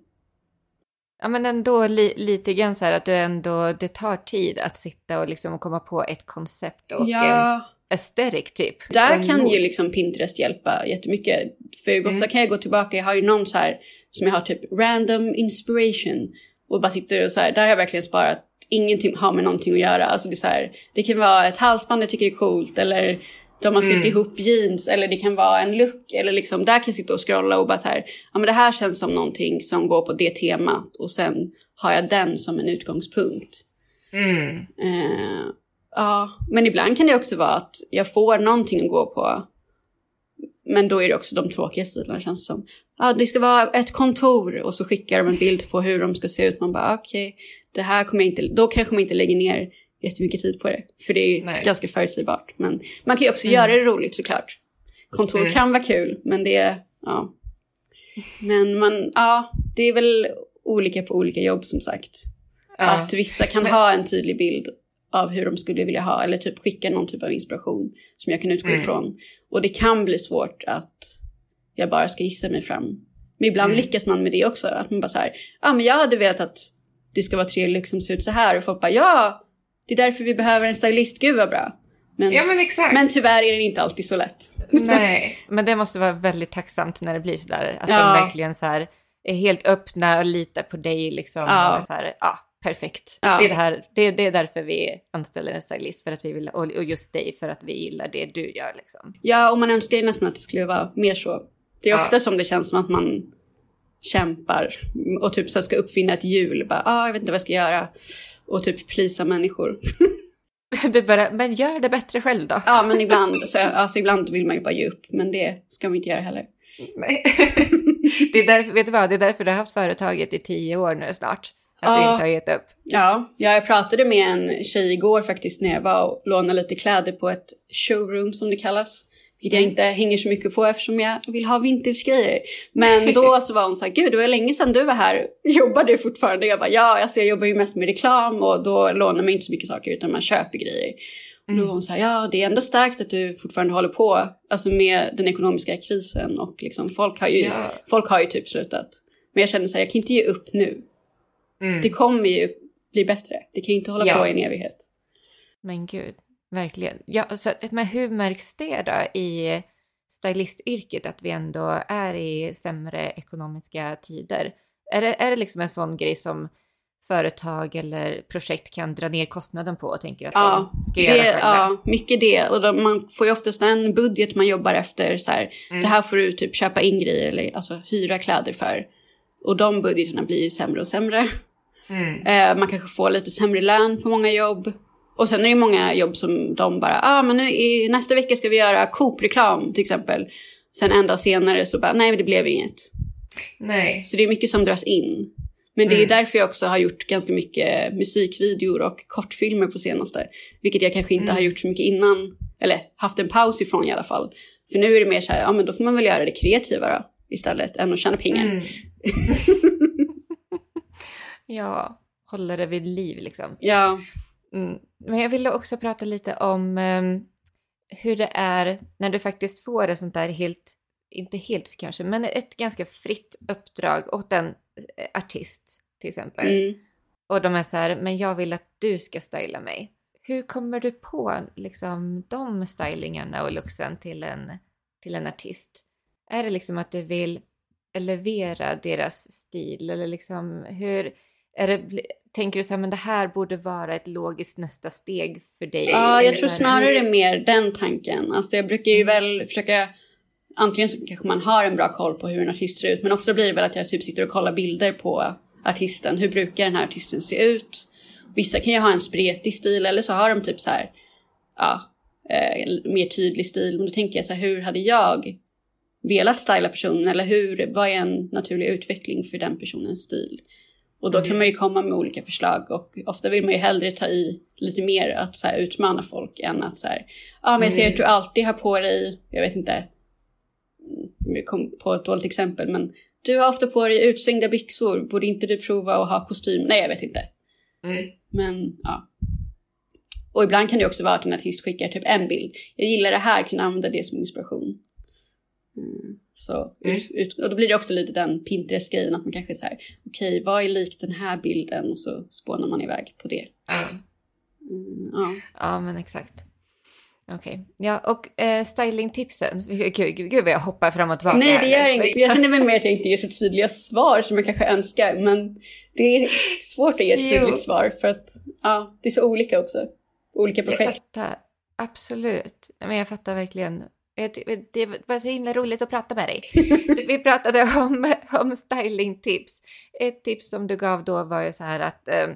Ja men ändå li, lite grann så här att du ändå, det tar tid att sitta och liksom komma på ett koncept och en ja, aesthetic typ. Där en kan mod. ju liksom Pinterest hjälpa jättemycket. För ofta Mm. kan jag gå tillbaka, jag har ju någon så här som jag har typ random inspiration och bara sitter och så här, där har jag verkligen sparat, ingenting har med någonting att göra. Alltså det är så här, det kan vara ett halsband jag tycker är coolt eller de har sytt Mm. ihop jeans eller det kan vara en look eller liksom där kan jag sitta och scrolla och bara så här, ja men det här känns som någonting som går på det temat och sen har jag den som en utgångspunkt. Mm. Eh, ja, men ibland kan det också vara att jag får någonting att gå på. Men då är det också de tråkiga stilarna känns som. Ja, det ska vara ett kontor och så skickar de en bild på hur de ska se ut. Man bara okej, det här kommer jag inte, då kanske man inte lägger ner jättemycket tid på det. För det är Nej. ganska förutsägbart. Men man kan ju också Mm. göra det roligt såklart. Kontor Mm. kan vara kul, men det är, ja. Men man, ja, det är väl olika på olika jobb som sagt. Ja. Att vissa kan Men- ha en tydlig bild av hur de skulle vilja ha eller typ skicka någon typ av inspiration som jag kan utgå Mm. ifrån. Och det kan bli svårt att jag bara ska gissa mig fram. Men ibland Mm. lyckas man med det också. Att man bara så här, ja ah, men jag hade velat att det ska vara tre look som ser ut så här och folk bara ja, det är därför vi behöver en stylist, gud vad bra. Men, ja men exakt. men tyvärr är det inte alltid så lätt. Nej, men det måste vara väldigt tacksamt när det blir sådär. Att Ja. de verkligen så här är helt öppna och litar på dig liksom. Ja. Och så här, ja, perfekt. Ja. Det, är det, här, det, det är därför vi anställer en stylist, för att vi vill, och, och just dig för att vi gillar det du gör liksom. Ja, och man önskar ju nästan att det skulle vara mer så. Det är Ja. ofta som det känns som att man kämpar och typ så ska uppfinna ett hjul. Bara, ah, jag vet inte vad jag ska göra. Och typ plisa människor. Du bara, men gör det bättre själv då. Ja, men ibland, så, alltså, ibland vill man ju bara ge upp. Men det ska man inte göra heller. Nej. det är därför, vet du vad, det är därför du har haft företaget i tio år nu snart. Att du Ja. inte har gett upp. Ja, jag pratade med en tjej igår faktiskt när jag var och lånade lite kläder på ett showroom som det kallas. Vilket jag inte hänger så mycket på eftersom jag vill ha vintagegrejer. Men då så var hon så här, gud det var länge sedan du var här. Jobbar du fortfarande? Jag bara, ja, alltså jag jobbar ju mest med reklam och då lånar man inte så mycket saker utan man köper grejer. Och då var hon så här, ja det är ändå starkt att du fortfarande håller på alltså med den ekonomiska krisen och liksom folk har ju, Ja. folk har ju typ slutat. Men jag kände så här, jag kan inte ge upp nu. Mm. Det kommer ju bli bättre. Det kan inte hålla Ja. på i en evighet. Men gud, verkligen. Ja, så, men hur märks det då i stylistyrket att vi ändå är i sämre ekonomiska tider? Är det, är det liksom en sån grej som företag eller projekt kan dra ner kostnaden på och tänker att Ja, de ska det, göra själva? ja, mycket det. Och då, man får ju oftast en budget man jobbar efter. Så här, Mm. Det här får du typ köpa in grejer eller alltså, hyra kläder för. Och de budgeterna blir ju sämre och sämre. Mm. Eh, man kanske får lite sämre lön på många jobb. Och sen är det många jobb som de bara, ah men nu i nästa vecka ska vi göra Coop-reklam till exempel. Sen en dag senare så bara, nej det blev inget. Nej. Så det är mycket som dras in. Men det är Mm. därför jag också har gjort ganska mycket musikvideor och kortfilmer på senaste. Vilket jag kanske inte Mm. har gjort så mycket innan. Eller haft en paus ifrån i alla fall. För nu är det mer så här, ja men då får man väl göra det kreativa då. Istället än att tjäna pengar. Mm. ja, hålla det vid liv liksom. Ja, Mm. Men jag ville också prata lite om ehm, hur det är när du faktiskt får ett sånt där helt, inte helt kanske, men ett ganska fritt uppdrag åt en eh, artist till exempel. mm. Och de är så här, men jag vill att du ska styla mig. Hur kommer du på liksom de stylingarna och looksen till en, till en artist? Är det liksom att du vill elevera deras stil eller liksom hur är det, tänker du så här, men det här borde vara ett logiskt nästa steg för dig? ja jag tror snarare mer den tanken. Alltså jag brukar ju Mm. väl försöka, antingen så kanske man har en bra koll på hur en artist ser ut. Men ofta blir det väl att jag typ sitter och kollar bilder på artisten. Hur brukar den här artisten se ut? Vissa kan ju ha en spretig stil eller så har de typ så här, ja, eh, mer tydlig stil. Men då tänker jag så här, hur hade jag velat styla personen? Eller hur, vad är en naturlig utveckling för den personens stil? Och då kan Mm. man ju komma med olika förslag och ofta vill man ju hellre ta i lite mer att så här, utmana folk än att så här, ja men jag ser Mm. att du alltid har på dig, jag vet inte, mm, jag kom på ett dåligt exempel men du har ofta på dig utsvängda byxor, borde inte du prova att ha kostym? Nej jag vet inte. Mm. Men ja. Och ibland kan det också vara att en artist skickar typ en bild. Jag gillar det här, kan använda det som inspiration. Mm. Så, Mm. ut, ut, och då blir det också lite den Pinterest-grejen att man kanske säger okej vad är likt den här bilden och så spånar man iväg på det. Ja. Mm, ja. ja, men exakt. Okej, ja och eh, stylingtipsen. Gud, gud, gud vad jag hoppar fram och tillbaka. Nej det gör inget, jag känner väl mer att jag inte ger så tydliga svar som jag kanske önskar men det är svårt att ge ett tydligt svar för att ja, det är så olika också. Olika Jag projekt. fattar. Absolut. Men jag fattar verkligen. Jag ty- Det var så himla roligt att prata med dig. Vi pratade om, om stylingtips. Ett tips som du gav då var ju så här att eh,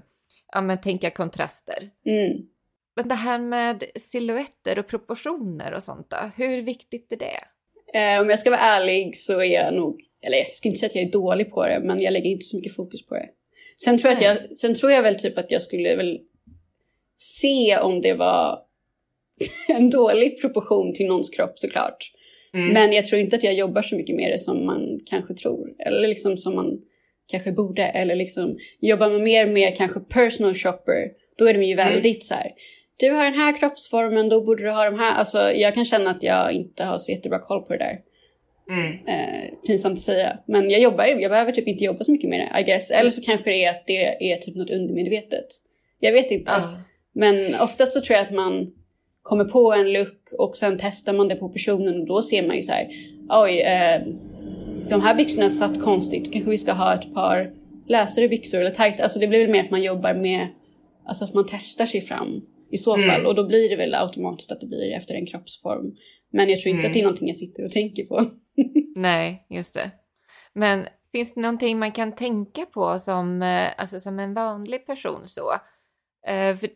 ja, men tänka kontraster. Mm. Men det här med silhuetter och proportioner och sånt då, hur viktigt är det? Eh, om jag ska vara ärlig så är jag nog, eller jag ska inte säga att jag är dålig på det, men jag lägger inte så mycket fokus på det. Sen tror jag, sen tror jag väl typ att jag skulle väl se om det var en dålig proportion till någons kropp såklart. Mm. Men jag tror inte att jag jobbar så mycket med det som man kanske tror. Eller liksom som man kanske borde. Eller liksom jobbar man mer med kanske personal shopper, då är de ju Mm. väldigt så här. Du har den här kroppsformen, då borde du ha de här. Alltså jag kan känna att jag inte har så jättebra koll på det där. Mm. Eh, pinsamt att säga. Men jag jobbar, jag behöver typ inte jobba så mycket med det I guess. Eller så kanske det är att det är typ något undermedvetet. Jag vet inte. Ja. Men oftast så tror jag att man kommer på en look och sen testar man det på personen och då ser man ju så här. Oj, eh, de här byxorna satt konstigt. Kanske vi ska ha ett par lösare byxor eller tajta. Alltså det blir väl mer att man jobbar med, alltså att man testar sig fram i så Mm. fall. Och då blir det väl automatiskt att det blir efter en kroppsform. Men jag tror inte Mm. att det är någonting jag sitter och tänker på. Nej, just det. Men finns det någonting man kan tänka på som, eh, alltså som en vanlig person så? Eh, för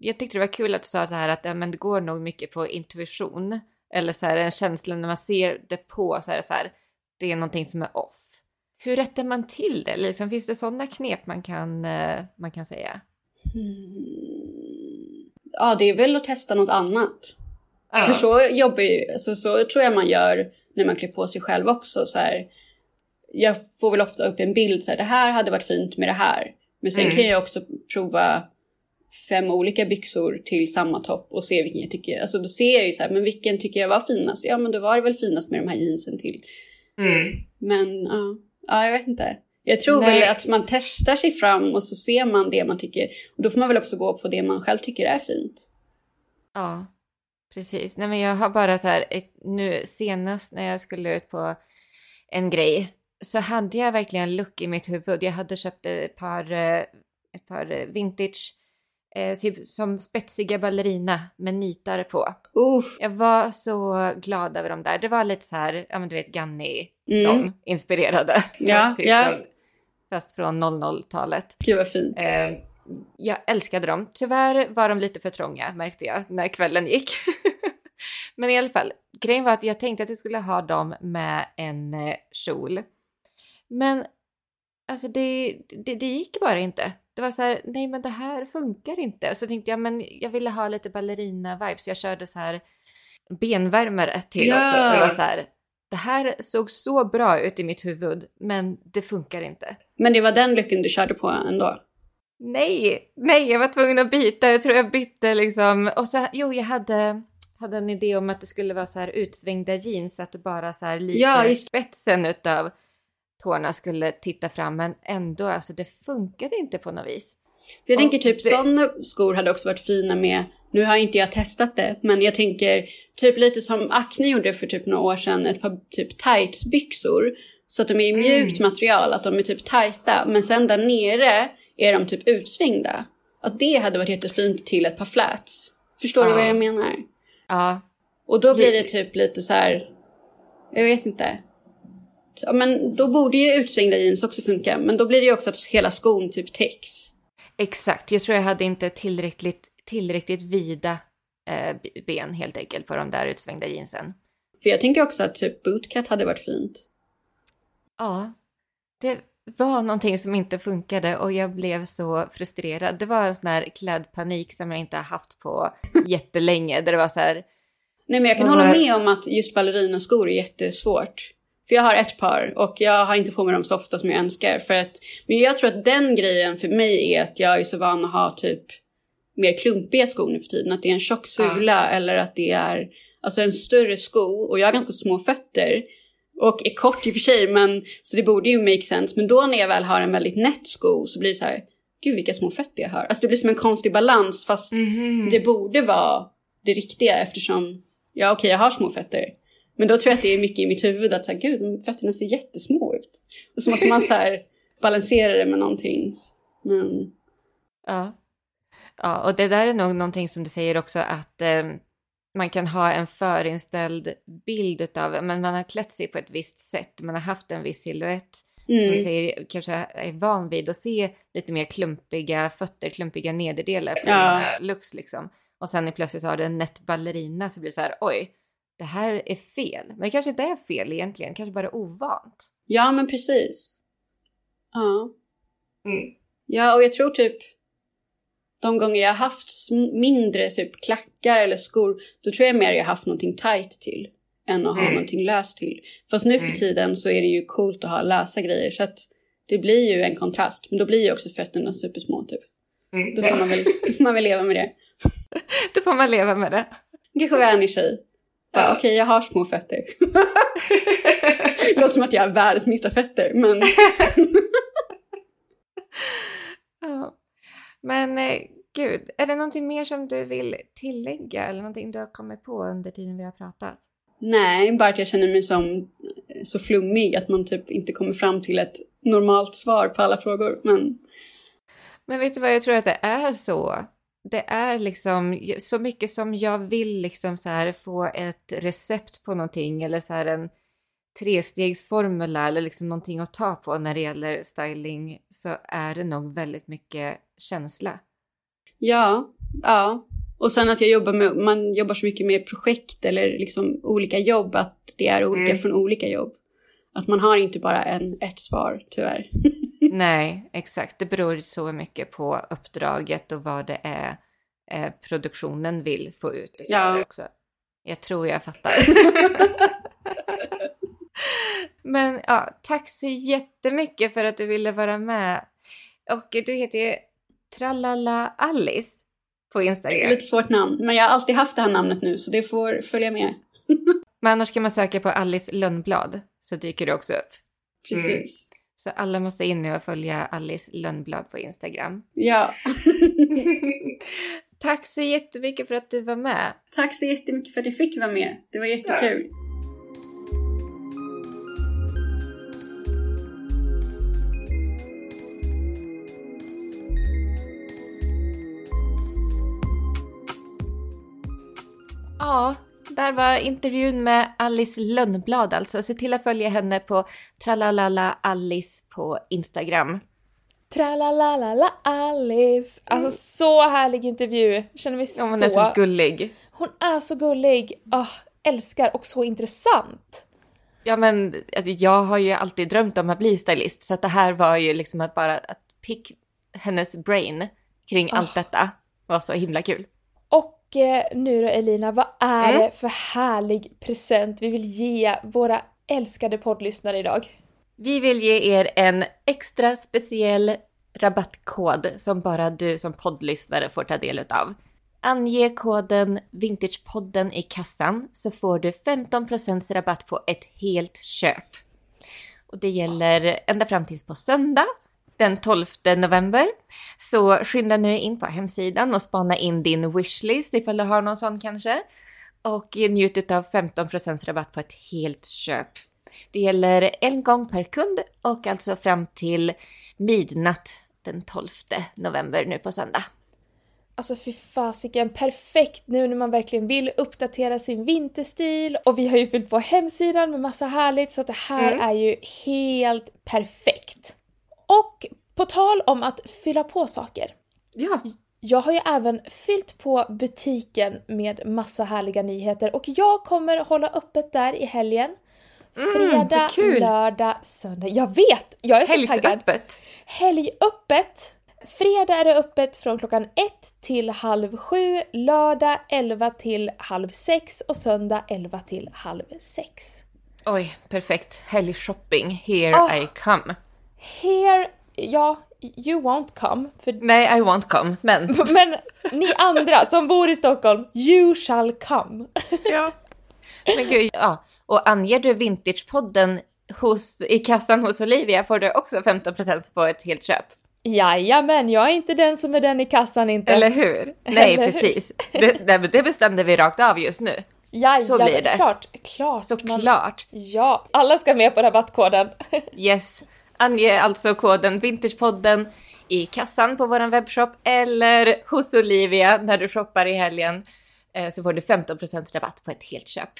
jag tyckte det var kul att du sa så här att ja, men det går nog mycket på intuition. Eller så här en känsla när man ser det på så här, så här det är någonting som är off. Hur rättar man till det? Liksom, finns det sådana knep man kan, eh, man kan säga? Hmm. Ja, det är väl att testa något annat. Ja. För så jobbar ju, alltså, så tror jag man gör när man klär på sig själv också. Så här, jag får väl ofta upp en bild så här, det här hade varit fint med det här. Men sen Mm. kan jag också prova fem olika byxor till samma topp och se vilken jag tycker, alltså då ser jag ju så här, men vilken tycker jag var finast? Ja men då var det väl finast med de här jeansen till. Mm. Men ja, ja jag vet inte. Jag tror Nej. väl att man testar sig fram och så ser man det man tycker. Och då får man väl också gå på det man själv tycker är fint. Ja, precis. Nej, men jag har bara så här, ett, nu senast när jag skulle ut på en grej så hade jag verkligen en look i mitt huvud. Jag hade köpt ett par, eh, ett par eh, vintage, eh, typ som spetsiga ballerina med nitar på. Uff. Jag var så glad över dem där. Det var lite så här, ja men du vet Ganni, Mm. de inspirerade. Ja, Fast typ ja. Från, fast från 00-talet. Gud vad fint. Eh, jag älskade dem. Tyvärr var de lite för trånga märkte jag när kvällen gick. Men i alla fall, grejen var att jag tänkte att jag skulle ha dem med en eh, kjol. Men alltså det, det, det gick bara inte. Det var så här, nej men det här funkar inte. Så tänkte jag, men jag ville ha lite ballerina-vibes. Jag körde så här benvärmare till Ja. också. Och Det var så här, det här såg så bra ut i mitt huvud, men det funkar inte. Men det var den looken du körde på ändå? Nej, nej, jag var tvungen att byta. Jag tror jag bytte liksom. Och så, jo, jag hade, hade en idé om att det skulle vara så här utsvängda jeans så att det bara så här lite Ja, just- spetsen utav tårna skulle titta fram. Men ändå, alltså det funkade inte på något vis. För jag tänker typ det- sådana skor hade också varit fina med, nu har inte jag testat det, men jag tänker typ lite som Acne gjorde för typ några år sedan, ett par typ tightsbyxor. Så att de är i mjukt material, att de är typ tajta, men sen där nere är de typ utsvängda. Att det hade varit jättefint till ett par flats. Förstår du Ja. vad jag menar? Ja, Och då blir det typ lite så här, jag vet inte. Ja, men då borde ju utsvängda jeans också funka, men då blir det ju också att hela skon typ täcks. exakt. Jag tror jag hade inte tillräckligt, tillräckligt vida eh, ben helt enkelt på de där utsvängda jeansen. För jag tänker också att typ bootcut hade varit fint. Ja, det var någonting som inte funkade och jag blev så frustrerad. Det var en sån här klädpanik som jag inte har haft på jättelänge. Där det var så här... Nej men jag kan hålla med om att just ballerinaskor är jättesvårt. För jag har ett par och jag har inte på mig dem så ofta som jag önskar. För att, men jag tror att den grejen för mig är att jag är så van att ha typ mer klumpiga skor nu för tiden. Att det är en tjock sula eller att det är alltså en större sko. Och jag har ganska små fötter. Och är kort i och för sig, men, så det borde ju make sense. Men då när jag väl har en väldigt nätt sko så blir det så här, gud vilka små fötter jag har. Alltså det blir som en konstig balans fast Mhm. det borde vara det riktiga eftersom, ja okej jag har små fötter. Men då tror jag att det är mycket i mitt huvud att så här, gud fötterna ser jättesmå ut. Och så måste man så här balansera det med någonting. Men Ja. ja, och det där är nog någonting som du säger också att eh, man kan ha en förinställd bild utav, men man har klätt sig på ett visst sätt, man har haft en viss silhuett. Som mm, säger, kanske är van vid att se lite mer klumpiga fötter, klumpiga nederdelar på Ja. ja. looks liksom. Och sen plötsligt har du en nätt ballerina så blir det så här, oj, det här är fel. Men det kanske inte är fel egentligen, kanske bara ovant. ja men precis. Ja. Ja och jag tror typ de gånger jag har haft mindre typ klackar eller skor, då tror jag mer jag haft någonting tight till än att ha Mm. någonting löst till. Fast nu för Mm. tiden så är det ju coolt att ha lösa grejer så att det blir ju en kontrast. Men då blir ju också fötterna supersmå typ. Då får man väl, då får man väl leva med det. Då får man leva med det. Kanske vänjer sig. Okej, jag har små fötter. det låter som att jag har världens minsta fötter, men Ja. Men eh, gud, är det någonting mer som du vill tillägga eller någonting du har kommit på under tiden vi har pratat? nej, bara att jag känner mig som eh, så flummig att man typ inte kommer fram till ett normalt svar på alla frågor. Men Men vet du vad, jag tror att det är så. Det är liksom så mycket som jag vill liksom så här få ett recept på någonting eller så här en trestegsformula eller liksom någonting att ta på när det gäller styling så är det nog väldigt mycket känsla. ja, ja. Och sen att jag jobbar med, man jobbar så mycket med projekt eller liksom olika jobb, att det är olika Mm. från olika jobb. Att man har inte bara en, ett svar, tyvärr. Nej, exakt. Det beror så mycket på uppdraget och vad det är eh, produktionen vill få ut. utav Ja. Också. Jag tror jag fattar. Men ja, tack så jättemycket för att du ville vara med. Och du heter ju Tralala Alice på Instagram. Lite svårt namn, men jag har alltid haft det här namnet nu så det får följa med. Men annars kan man söka på Alice Lönnblad så dyker det också upp. Precis. Så alla måste in nu och följa Alice Lönnblad på Instagram. Ja. Tack så jättemycket för att du var med. Tack så jättemycket för att jag fick vara med. Det var jättekul. Ja, där var intervjun med Alice Lönnblad alltså. Se till att följa henne på tralalala Alice på Instagram. Tralalala Alice. Alltså så härlig intervju. Känner mig Ja, hon så... är så gullig. Hon är så gullig. Ah, älskar och så intressant. Ja, men alltså, jag har ju alltid drömt om att bli stylist, så att det här var ju liksom att bara att pick hennes brain kring allt detta var så himla kul. Och eh, nu då Elina, vad är Mm. det för härlig present vi vill ge våra älskade poddlyssnare idag? Vi vill ge er en extra speciell rabattkod som bara du som poddlyssnare får ta del av. Ange koden Vintagepodden i kassan så får du 15% rabatt på ett helt köp. Och det gäller ända fram tills på söndag den 12 november. Så skynda nu in på hemsidan och spana in din wishlist ifall du har någon sån kanske. Och njut av 15% rabatt på ett helt köp. Det gäller en gång per kund och alltså fram till midnatt den 12 november nu på söndag. Alltså fy fasiken, perfekt nu när man verkligen vill uppdatera sin vinterstil och vi har ju fyllt på hemsidan med massa härligt så att det här Mm. är ju helt perfekt. Och på tal om att fylla på saker. Ja. Jag har ju även fyllt på butiken med massa härliga nyheter och jag kommer hålla öppet där i helgen Fredag, vad kul. lördag, söndag. Jag vet! Jag är så taggad. Helgöppet! Fredag är det öppet från klockan ett till halv sju, lördag 11 till halv sex och söndag 11 till halv sex. Oj, perfekt. Helgshopping. Here Ah. I come. Here, ja, you won't come. För, Nej, I won't come, men... men ni andra som bor i Stockholm, you shall come. ja. Men gud, ja. Och anger du Vintagepodden hos, i kassan hos Olivia får du också 15% på ett helt köp. Jajamän, jag är inte den som är den i kassan inte. Eller hur? Nej, Eller hur? precis. Det, det, det bestämde vi rakt av just nu. Jajamän, så blir det. Klart, klart. man- Såklart. Ja, alla ska med på rabattkoden. Yes. Ange alltså koden Vintagepodden i kassan på vår webbshop eller hos Olivia när du shoppar i helgen eh, så får du 15% rabatt på ett helt köp.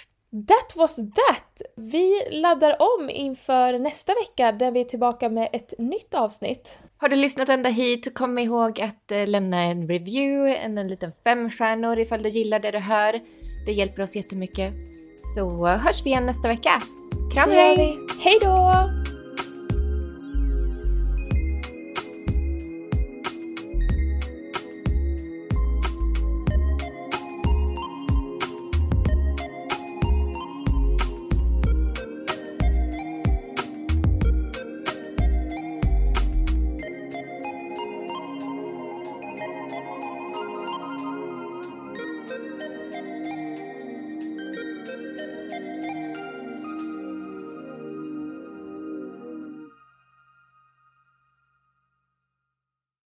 That was that! Vi laddar om inför nästa vecka där vi är tillbaka med ett nytt avsnitt. Har du lyssnat ända hit, kom ihåg att eh, lämna en review, en, en liten femstjärnor ifall du gillar det du hör. Det hjälper oss jättemycket. Så hörs vi igen nästa vecka. Kram hej! Hej då!